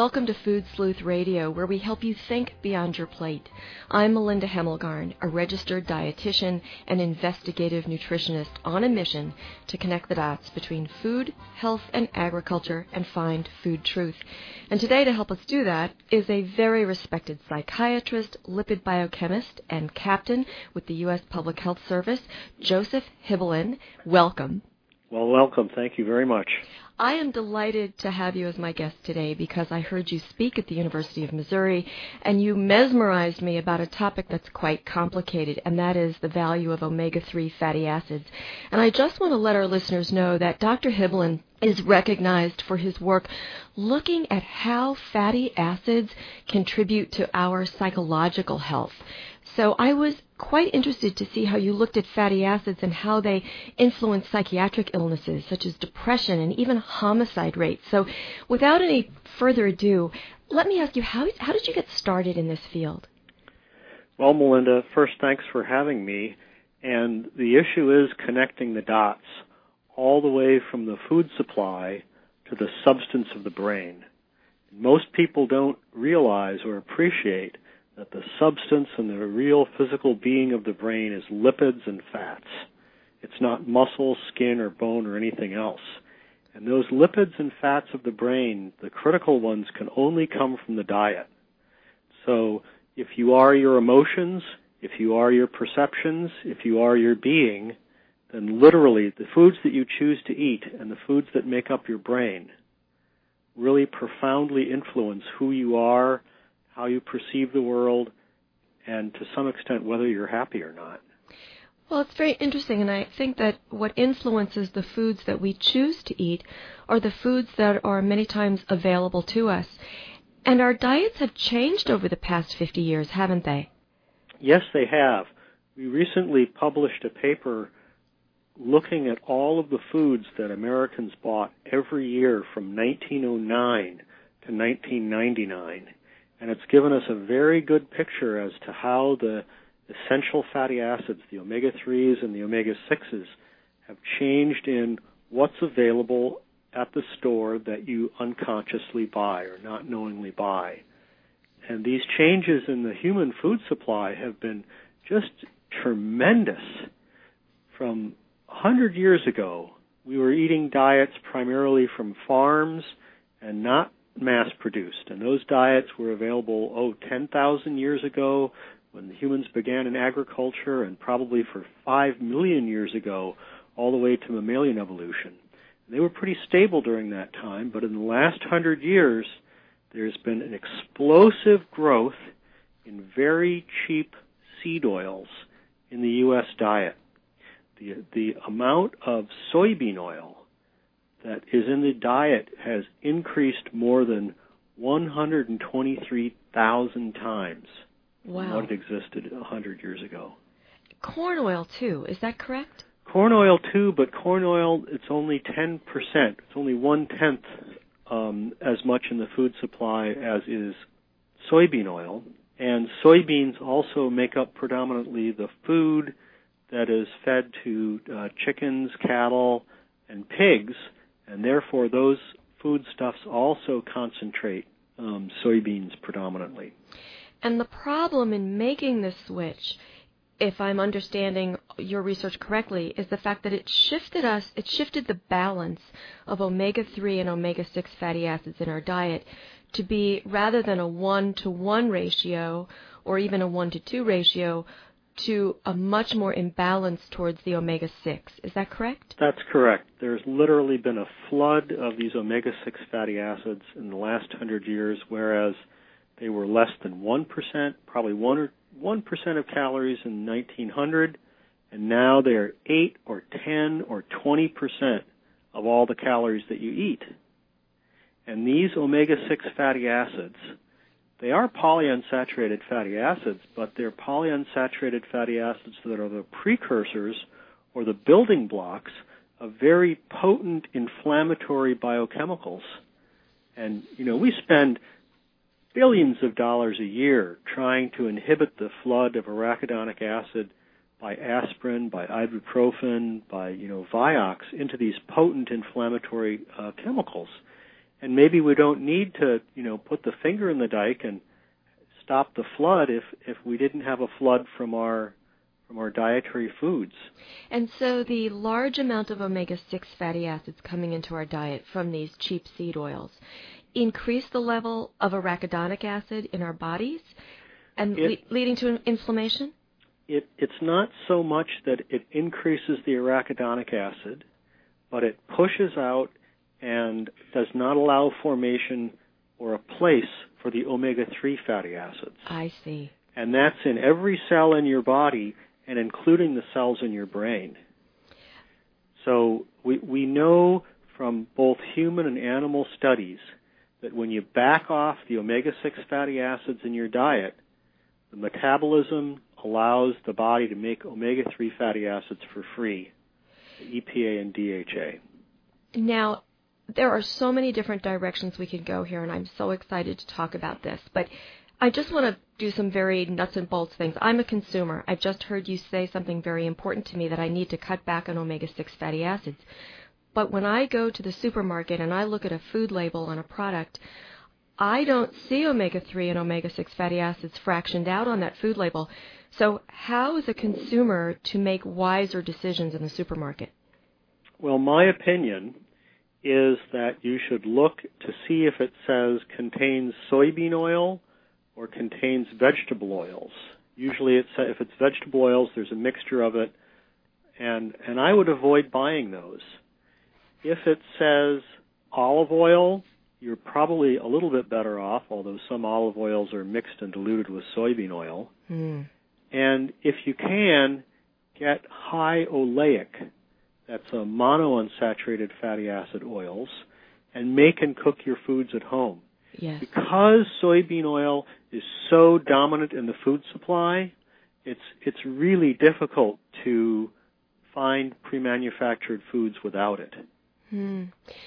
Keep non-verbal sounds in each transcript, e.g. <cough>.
welcome to Food Sleuth Radio, where we help you think beyond your plate. I'm Melinda Hemmelgarn, a registered dietitian and investigative nutritionist on a mission to connect the dots between food, health, and agriculture and find food truth. And today, to help us do that, is a very respected psychiatrist, lipid biochemist, and captain with the U.S. Public Health Service, Joseph Hibbeln. Welcome. Well, welcome. Thank you very much. I am delighted to have you as my guest today because I heard you speak at the University of Missouri and you mesmerized me about a topic that's quite complicated, and that is the value of omega 3 fatty acids. And I just want to let our listeners know that Dr. Hibbeln is recognized for his work looking at how fatty acids contribute to our psychological health. So I was quite interested to see how you looked at fatty acids and how they influence psychiatric illnesses such as depression and even homicide rates. So without any further ado, let me ask you how how did you get started in this field? Well, Melinda, first thanks for having me. And the issue is connecting the dots all the way from the food supply to the substance of the brain. Most people don't realize or appreciate that the substance and the real physical being of the brain is lipids and fats. It's not muscle, skin, or bone, or anything else. And those lipids and fats of the brain, the critical ones, can only come from the diet. So if you are your emotions, if you are your perceptions, if you are your being, then literally the foods that you choose to eat and the foods that make up your brain really profoundly influence who you are how you perceive the world, and to some extent whether you're happy or not. Well, it's very interesting, and I think that what influences the foods that we choose to eat are the foods that are many times available to us. And our diets have changed over the past 50 years, haven't they? Yes, they have. We recently published a paper looking at all of the foods that Americans bought every year from 1909 to 1999 and it's given us a very good picture as to how the essential fatty acids, the omega 3s and the omega 6s, have changed in what's available at the store that you unconsciously buy or not knowingly buy. And these changes in the human food supply have been just tremendous. From 100 years ago, we were eating diets primarily from farms and not mass produced. And those diets were available, oh, 10,000 years ago when the humans began in agriculture, and probably for 5 million years ago, all the way to mammalian evolution. They were pretty stable during that time, but in the last hundred years, there's been an explosive growth in very cheap seed oils in the U.S. diet. The, the amount of soybean oil that is in the diet has increased more than 123,000 times wow. what existed 100 years ago. Corn oil too, is that correct? Corn oil too, but corn oil it's only 10%. It's only one tenth um, as much in the food supply as is soybean oil. And soybeans also make up predominantly the food that is fed to uh, chickens, cattle, and pigs and therefore those foodstuffs also concentrate um, soybeans predominantly. And the problem in making this switch, if I'm understanding your research correctly, is the fact that it shifted us, it shifted the balance of omega 3 and omega 6 fatty acids in our diet to be rather than a 1 to 1 ratio or even a 1 to 2 ratio to a much more imbalance towards the omega 6. Is that correct? That's correct. There's literally been a flood of these omega 6 fatty acids in the last 100 years, whereas they were less than 1%, probably 1 or 1% of calories in 1900, and now they're 8 or 10 or 20% of all the calories that you eat. And these omega 6 fatty acids they are polyunsaturated fatty acids, but they're polyunsaturated fatty acids that are the precursors or the building blocks of very potent inflammatory biochemicals. And, you know, we spend billions of dollars a year trying to inhibit the flood of arachidonic acid by aspirin, by ibuprofen, by, you know, Vioxx into these potent inflammatory uh, chemicals and maybe we don't need to, you know, put the finger in the dike and stop the flood if if we didn't have a flood from our from our dietary foods. And so the large amount of omega-6 fatty acids coming into our diet from these cheap seed oils increase the level of arachidonic acid in our bodies and it, le- leading to inflammation? It, it's not so much that it increases the arachidonic acid, but it pushes out and does not allow formation or a place for the omega 3 fatty acids. I see. And that's in every cell in your body and including the cells in your brain. So we, we know from both human and animal studies that when you back off the omega 6 fatty acids in your diet, the metabolism allows the body to make omega 3 fatty acids for free, EPA and DHA. Now, there are so many different directions we could go here, and I'm so excited to talk about this. But I just want to do some very nuts and bolts things. I'm a consumer. I've just heard you say something very important to me that I need to cut back on omega 6 fatty acids. But when I go to the supermarket and I look at a food label on a product, I don't see omega 3 and omega 6 fatty acids fractioned out on that food label. So, how is a consumer to make wiser decisions in the supermarket? Well, my opinion is that you should look to see if it says contains soybean oil or contains vegetable oils. Usually, it's, if it's vegetable oils, there's a mixture of it, and and I would avoid buying those. If it says olive oil, you're probably a little bit better off, although some olive oils are mixed and diluted with soybean oil. Mm. And if you can, get high oleic that's a monounsaturated fatty acid oils, and make and cook your foods at home. Yes. Because soybean oil is so dominant in the food supply, it's it's really difficult to find pre-manufactured foods without it. Hmm.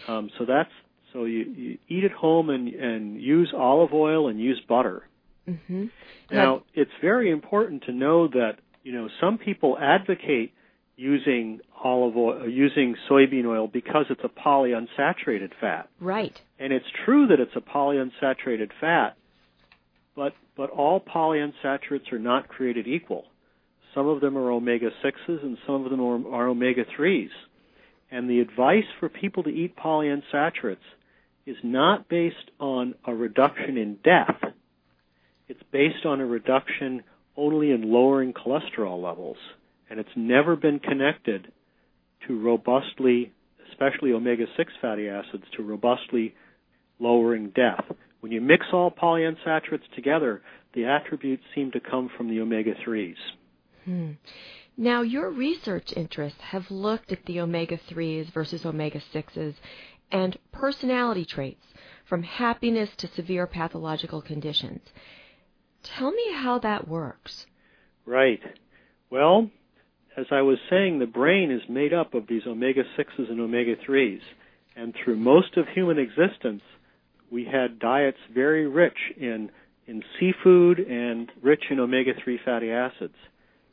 Um, so that's so you, you eat at home and and use olive oil and use butter. Mm-hmm. Now it's very important to know that you know some people advocate using olive oil, uh, using soybean oil because it's a polyunsaturated fat. Right. And it's true that it's a polyunsaturated fat, but but all polyunsaturates are not created equal. Some of them are omega 6s and some of them are, are omega 3s. And the advice for people to eat polyunsaturates is not based on a reduction in death. It's based on a reduction only in lowering cholesterol levels and it's never been connected to robustly, especially omega 6 fatty acids, to robustly lowering death. When you mix all polyunsaturates together, the attributes seem to come from the omega 3s. Hmm. Now, your research interests have looked at the omega 3s versus omega 6s and personality traits from happiness to severe pathological conditions. Tell me how that works. Right. Well, as I was saying, the brain is made up of these omega 6s and omega 3s. And through most of human existence, we had diets very rich in, in seafood and rich in omega 3 fatty acids.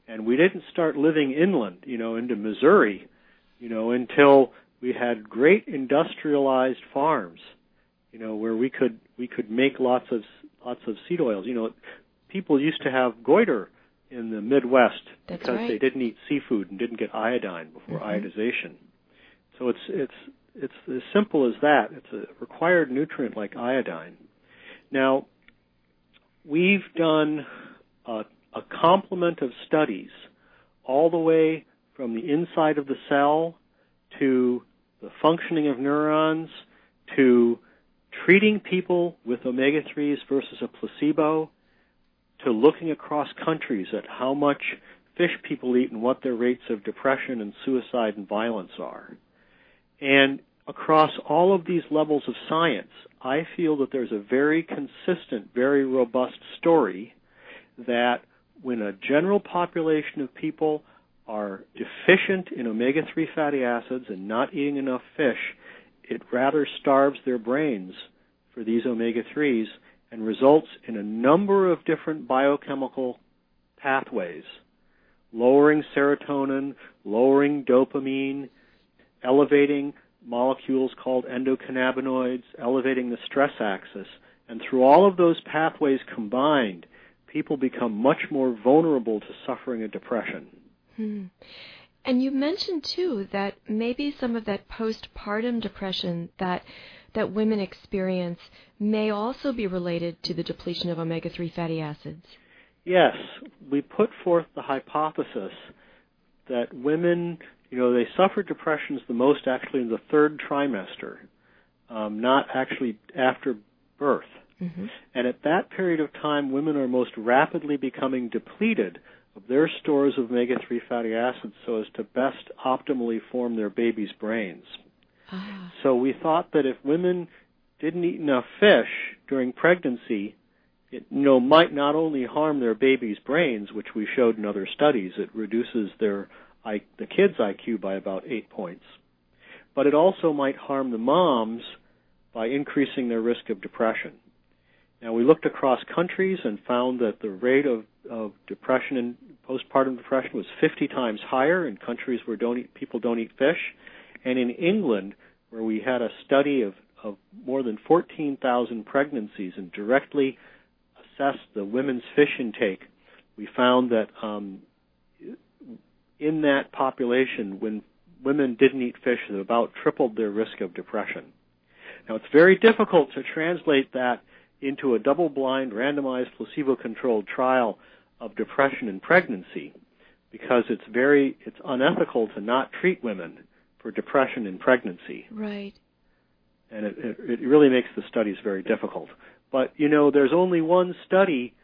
And we didn't start living inland, you know, into Missouri, you know, until we had great industrialized farms, you know, where we could we could make lots of lots of seed oils. You know, people used to have goiter in the Midwest That's because right. they didn't eat seafood and didn't get iodine before mm-hmm. iodization. So it's it's it's as simple as that. It's a required nutrient like iodine. Now, we've done a, a complement of studies all the way from the inside of the cell to the functioning of neurons to treating people with omega 3s versus a placebo to looking across countries at how much fish people eat and what their rates of depression and suicide and violence are. And across all of these levels of science, I feel that there's a very consistent, very robust story that when a general population of people are deficient in omega 3 fatty acids and not eating enough fish, it rather starves their brains for these omega 3s and results in a number of different biochemical pathways lowering serotonin, lowering dopamine, elevating molecules called endocannabinoids, elevating the stress axis. And through all of those pathways combined, people become much more vulnerable to suffering a depression. Hmm. And you mentioned too that maybe some of that postpartum depression that that women experience may also be related to the depletion of omega 3 fatty acids. Yes, we put forth the hypothesis that women, you know, they suffer depressions the most actually in the third trimester, um, not actually after birth. Mm-hmm. And at that period of time, women are most rapidly becoming depleted of their stores of omega 3 fatty acids so as to best optimally form their baby's brains. Ah. So we thought that if women didn't eat enough fish during pregnancy, it you know might not only harm their baby's brains, which we showed in other studies, it reduces their I, the kids' IQ by about eight points, but it also might harm the moms by increasing their risk of depression. Now we looked across countries and found that the rate of, of depression and postpartum depression was 50 times higher in countries where don't eat, people don't eat fish, and in England, where we had a study of, of more than 14,000 pregnancies and directly assessed the women's fish intake, we found that um, in that population, when women didn't eat fish, it about tripled their risk of depression. Now, it's very difficult to translate that into a double-blind, randomized, placebo-controlled trial of depression in pregnancy because it's very it's unethical to not treat women for depression in pregnancy. Right. And it, it, it really makes the studies very difficult. But you know, there's only one study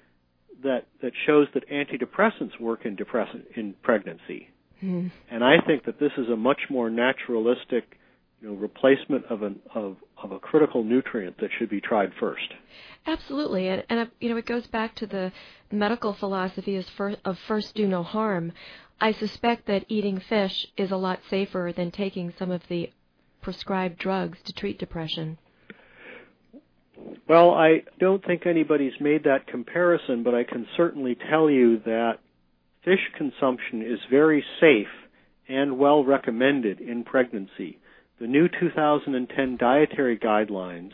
that that shows that antidepressants work in depression in pregnancy. Mm. And I think that this is a much more naturalistic, you know, replacement of an of of a critical nutrient that should be tried first. Absolutely, and, and you know, it goes back to the medical philosophy of first do no harm. I suspect that eating fish is a lot safer than taking some of the prescribed drugs to treat depression. Well, I don't think anybody's made that comparison, but I can certainly tell you that fish consumption is very safe and well recommended in pregnancy. The new 2010 dietary guidelines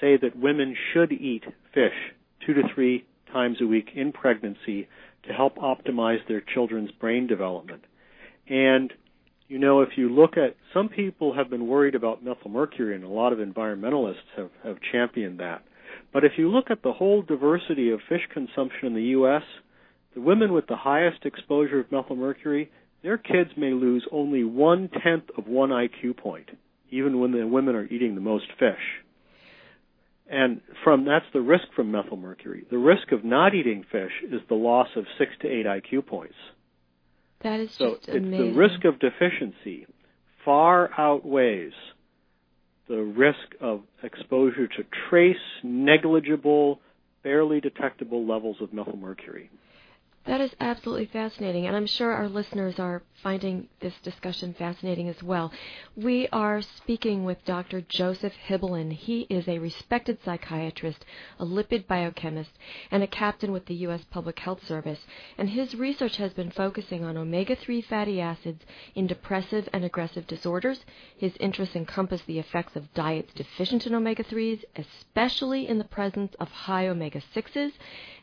say that women should eat fish two to three times a week in pregnancy to help optimize their children's brain development. And you know, if you look at some people have been worried about methylmercury, and a lot of environmentalists have, have championed that. But if you look at the whole diversity of fish consumption in the U.S., the women with the highest exposure of methylmercury, their kids may lose only one tenth of one IQ point, even when the women are eating the most fish. And from that's the risk from methylmercury. The risk of not eating fish is the loss of six to eight IQ points. That is so just amazing. the risk of deficiency far outweighs the risk of exposure to trace, negligible, barely detectable levels of methylmercury. That is absolutely fascinating, and I'm sure our listeners are finding this discussion fascinating as well. We are speaking with Dr. Joseph Hibbeln. He is a respected psychiatrist, a lipid biochemist, and a captain with the U.S. Public Health Service, and his research has been focusing on omega 3 fatty acids in depressive and aggressive disorders. His interests encompass the effects of diets deficient in omega 3s, especially in the presence of high omega 6s,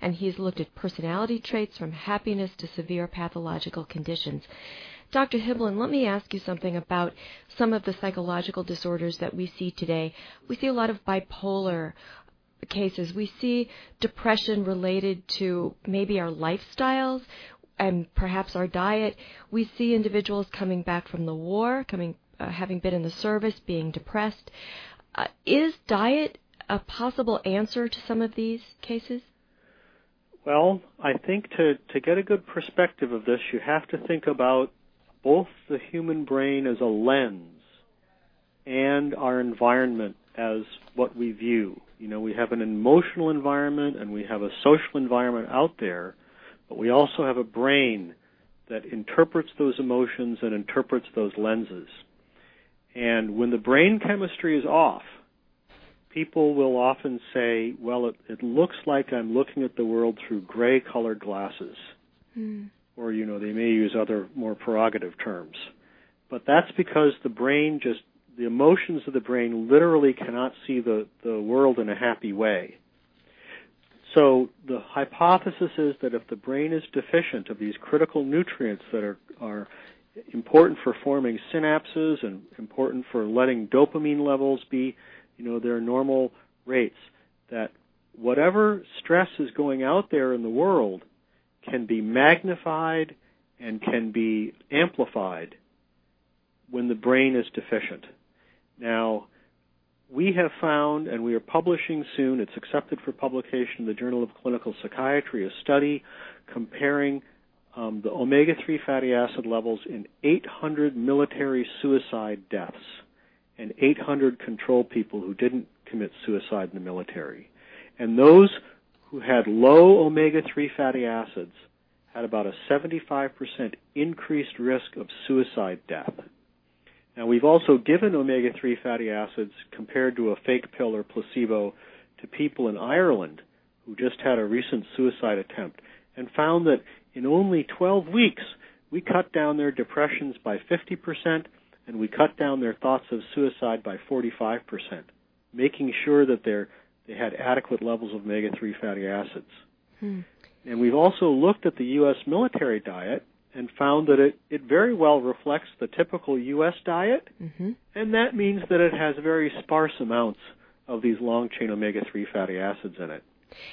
and he's looked at personality traits from from happiness to severe pathological conditions. Dr. Hibbeln, let me ask you something about some of the psychological disorders that we see today. We see a lot of bipolar, cases, we see depression related to maybe our lifestyles and perhaps our diet. We see individuals coming back from the war, coming uh, having been in the service, being depressed. Uh, is diet a possible answer to some of these cases? Well, I think to, to get a good perspective of this, you have to think about both the human brain as a lens and our environment as what we view. You know, we have an emotional environment and we have a social environment out there, but we also have a brain that interprets those emotions and interprets those lenses. And when the brain chemistry is off, people will often say, well, it, it looks like I'm looking at the world through gray colored glasses. Mm. Or, you know, they may use other more prerogative terms. But that's because the brain just, the emotions of the brain literally cannot see the, the world in a happy way. So the hypothesis is that if the brain is deficient of these critical nutrients that are, are important for forming synapses and important for letting dopamine levels be you know, their normal rates, that whatever stress is going out there in the world can be magnified and can be amplified when the brain is deficient. Now, we have found, and we are publishing soon, it's accepted for publication in the Journal of Clinical Psychiatry, a study comparing um, the omega 3 fatty acid levels in 800 military suicide deaths and 800 control people who didn't commit suicide in the military. And those who had low omega 3 fatty acids had about a 75% increased risk of suicide death. Now, we've also given omega 3 fatty acids compared to a fake pill or placebo to people in Ireland who just had a recent suicide attempt and found that in only 12 weeks we cut down their depressions by 50% and we cut down their thoughts of suicide by 45%, making sure that they're, they had adequate levels of omega-3 fatty acids. Hmm. And we've also looked at the U.S. military diet and found that it, it very well reflects the typical U.S. diet, mm-hmm. and that means that it has very sparse amounts of these long chain omega 3 fatty acids in it.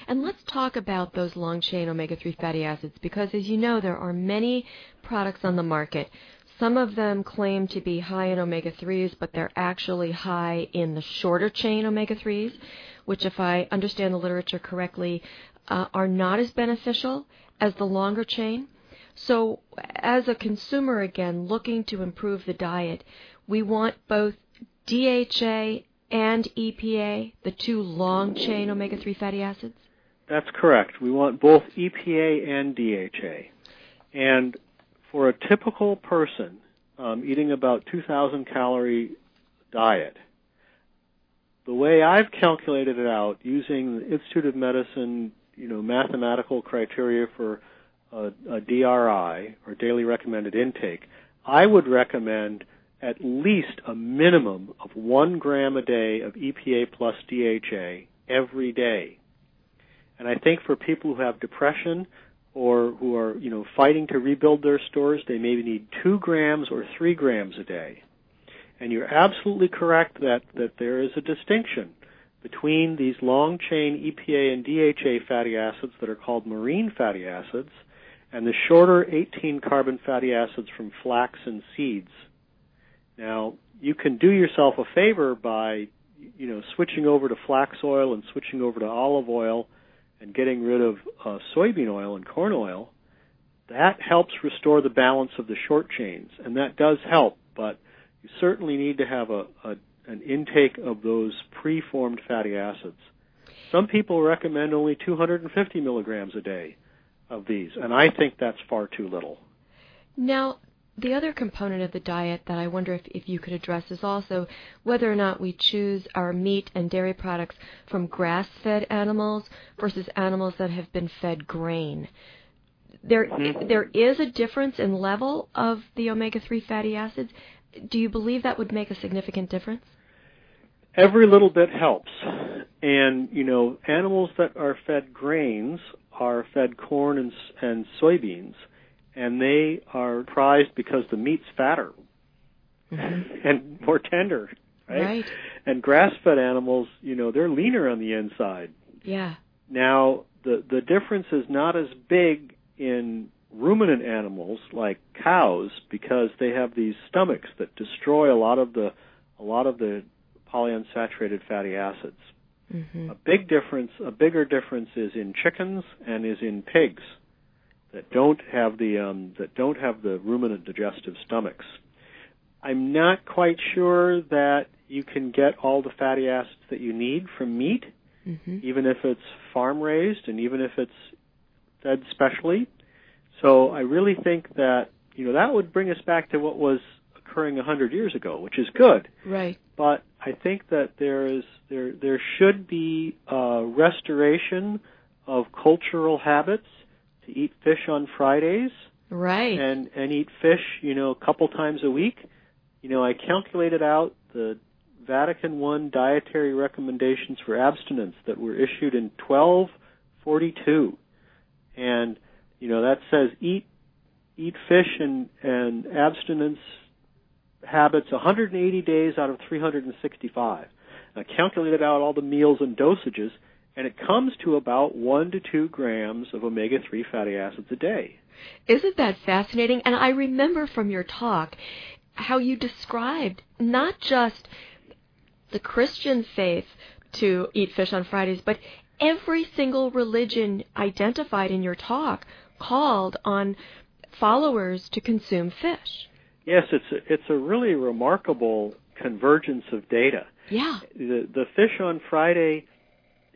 And let's talk about those long chain omega 3 fatty acids because, as you know, there are many products on the market some of them claim to be high in omega 3s, but they're actually high in the shorter chain omega 3s, which, if I understand the literature correctly, uh, are not as beneficial as the longer chain. So, as a consumer, again, looking to improve the diet, we want both DHA and EPA, the two long chain omega 3 fatty acids? That's correct. We want both EPA and DHA. And for a typical person um, eating about 2,000 calorie diet, the way I've calculated it out using the Institute of Medicine, you know, mathematical criteria for a, a DRI or daily recommended intake, I would recommend at least a minimum of one gram a day of EPA plus DHA every day. And I think for people who have depression, or who are you know fighting to rebuild their stores, they maybe need two grams or three grams a day. And you're absolutely correct that that there is a distinction between these long chain EPA and DHA fatty acids that are called marine fatty acids and the shorter 18 carbon fatty acids from flax and seeds. Now, you can do yourself a favor by you know switching over to flax oil and switching over to olive oil and getting rid of uh, soybean oil and corn oil, that helps restore the balance of the short chains, and that does help. But you certainly need to have a, a an intake of those preformed fatty acids. Some people recommend only 250 milligrams a day of these, and I think that's far too little. Now, the other component of the diet that I wonder if, if you could address is also whether or not we choose our meat and dairy products from grass fed animals versus animals that have been fed grain. There, mm-hmm. there is a difference in level of the omega 3 fatty acids. Do you believe that would make a significant difference? Every little bit helps. And, you know, animals that are fed grains are fed corn and, and soybeans and they are prized because the meat's fatter mm-hmm. and more tender. right? Right. And grass-fed animals, you know, they're leaner on the inside. Yeah. Now, the the difference is not as big in ruminant animals like cows because they have these stomachs that destroy a lot of the a lot of the polyunsaturated fatty acids. Mm-hmm. A big difference, a bigger difference is in chickens and is in pigs that don't have the um, that don't have the ruminant digestive stomachs. I'm not quite sure that you can get all the fatty acids that you need from meat, Mm-hmm. even if it's farm raised and even if it's fed specially. So I really think that you know that would bring us back to what was occurring a hundred years ago, which is good. Right. But I think that there is there there should be a restoration of cultural habits to eat fish on Fridays Right. and and eat fish, you know, a couple times a week. You know, I calculated out the Vatican I dietary recommendations for abstinence that were issued in 1242. And you know, that says eat eat fish and and abstinence habits 180 days out of 365. I calculated out all the meals and dosages and it comes to about 1 to 2 grams of omega-3 fatty acids a day. Isn't that fascinating? And I remember from your talk how you described not just the Christian faith to eat fish on Fridays, but every single religion identified in your talk called on followers to consume fish. Yes, it's a, it's a really remarkable convergence of data. Yeah. The the fish on Friday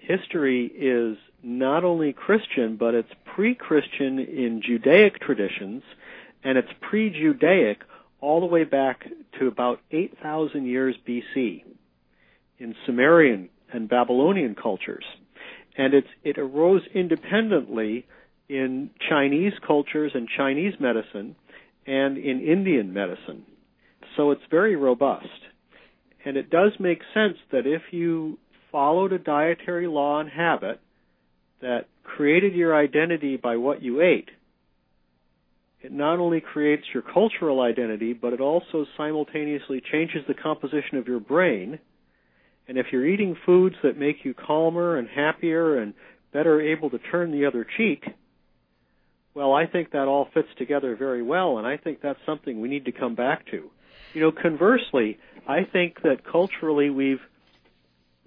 history is not only Christian, but it's pre-Christian in Judaic traditions, and it's pre-Judaic all the way back to about 8,000 years BC in Sumerian and Babylonian cultures. And it arose independently in Chinese cultures and Chinese medicine and in Indian medicine. So it's very robust. And it does make sense that if you followed a dietary law and habit that created your identity by what you ate, it not only creates your cultural identity, but it also simultaneously changes the composition of your brain. And if you're eating foods that make you calmer and happier and better able to turn the other cheek, well, I think that all fits together very well, and I think that's something we need to come back to. You know, conversely, I think that culturally we've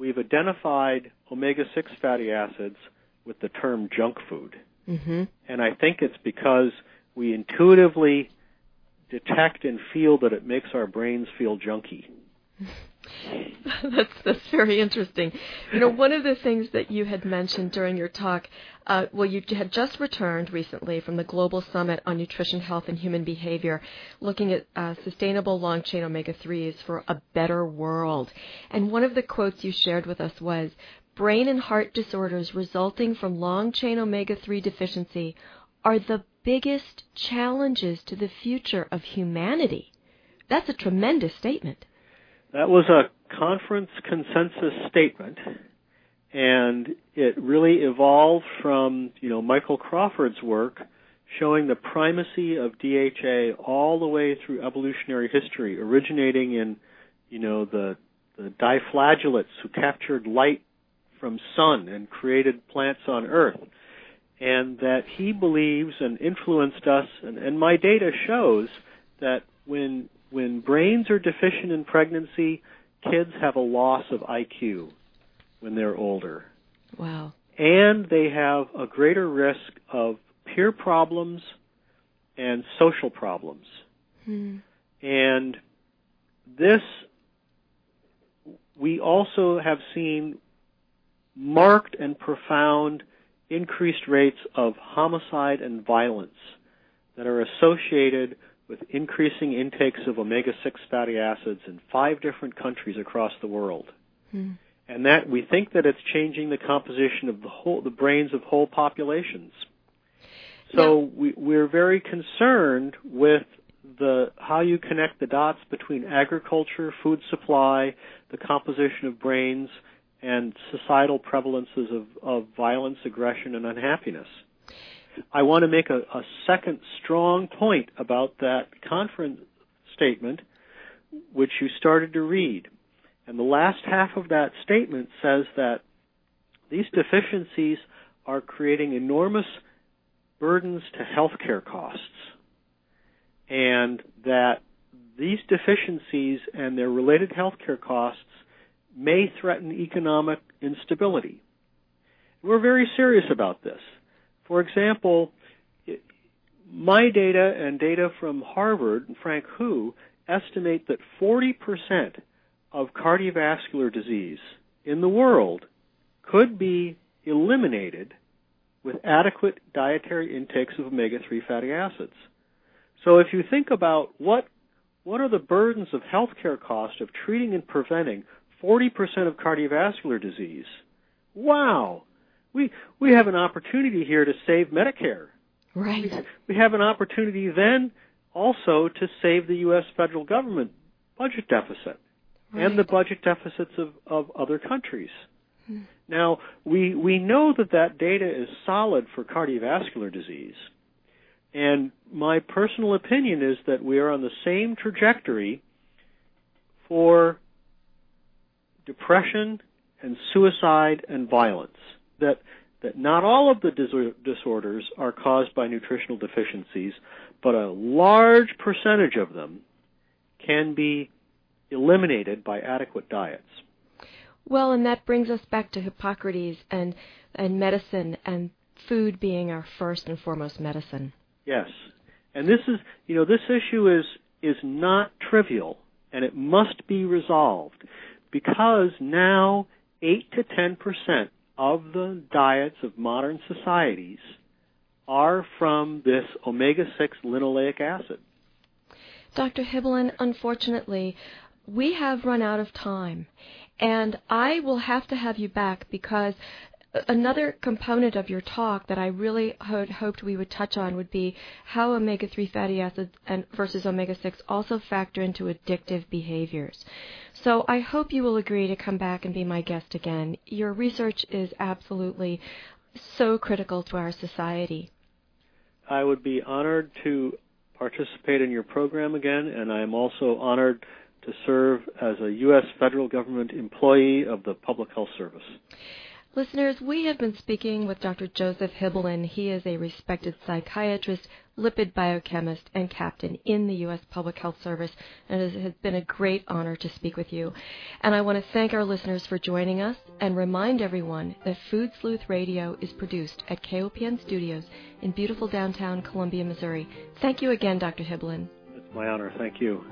we've identified omega-6 fatty acids with the term junk food. Mm-hmm. And I think it's because we intuitively detect and feel that it makes our brains feel junky. <laughs> that's that's very interesting. You know, one of the things that you had mentioned during your talk, uh, well, you had just returned recently from the Global Summit on Nutrition, Health, and Human Behavior, looking at uh, sustainable long chain omega threes for a better world. And one of the quotes you shared with us was, "Brain and heart disorders resulting from long chain omega three deficiency are the biggest challenges to the future of humanity." That's a tremendous statement. That was a conference consensus statement, and it really evolved from you know Michael Crawford's work showing the primacy of DHA all the way through evolutionary history, originating in you know the the diflagellates who captured light from sun and created plants on Earth, and that he believes and influenced us, and, and my data shows that when when brains are deficient in pregnancy, kids have a loss of IQ when they're older. Wow. And they have a greater risk of peer problems and social problems. Hmm. And this, we also have seen marked and profound increased rates of homicide and violence that are associated with increasing intakes of omega-6 fatty acids in five different countries across the world. Hmm. And that we think that it's changing the composition of the whole the brains of whole populations. So we, we're very concerned with the how you connect the dots between agriculture, food supply, the composition of brains, and societal prevalences of, of violence, aggression, and unhappiness. I want to make a, a second strong point about that conference statement, which you started to read. And the last half of that statement says that these deficiencies are creating enormous burdens to healthcare costs, and that these deficiencies and their related healthcare costs may threaten economic instability. We're very serious about this. For example, my data and data from Harvard and Frank Hu estimate that 40% of cardiovascular disease in the world could be eliminated with adequate dietary intakes of omega-3 fatty acids. So if you think about what what are the burdens of healthcare cost of treating and preventing 40% of cardiovascular disease? Wow. We we have an opportunity here to save Medicare. Right. We, we have an opportunity then also to save the US federal government budget deficit right. and the budget deficits of, of other countries. Hmm. Now, we, we know that that data is solid for cardiovascular disease. And my personal opinion is that we are on the same trajectory for depression and suicide and violence. That, that not all of the disorders are caused by nutritional deficiencies, but a large percentage of them can be eliminated by adequate diets. Well, and that brings us back to Hippocrates and and medicine and food being our first and foremost medicine. Yes. And this is, you know, this issue is is not trivial and it must be resolved because now 8 to 10% of the diets of modern societies are from this omega 6 linoleic acid. Dr. Hibbeln, unfortunately, we have run out of time. And I will have to have you back because another component of your talk that I really had hoped we would touch on would be how omega 3 fatty acids and versus omega 6 also factor into addictive behaviors. So I hope you will agree to come back and be my guest again. Your research is absolutely so critical to our society. I would be honored to participate in your program again, and I am also honored to serve as a U.S. federal government employee of the Public Health Service. Listeners, we have been speaking with Dr. Joseph Hibbeln. He is a respected psychiatrist, lipid biochemist, and captain in the U.S. Public Health Service, and it has been a great honor to speak with you. And I want to thank our listeners for joining us and remind everyone that Food Sleuth Radio is produced at KOPN Studios in beautiful downtown Columbia, Missouri. Thank you again, Dr. Hibbeln. It's my honor. Thank you.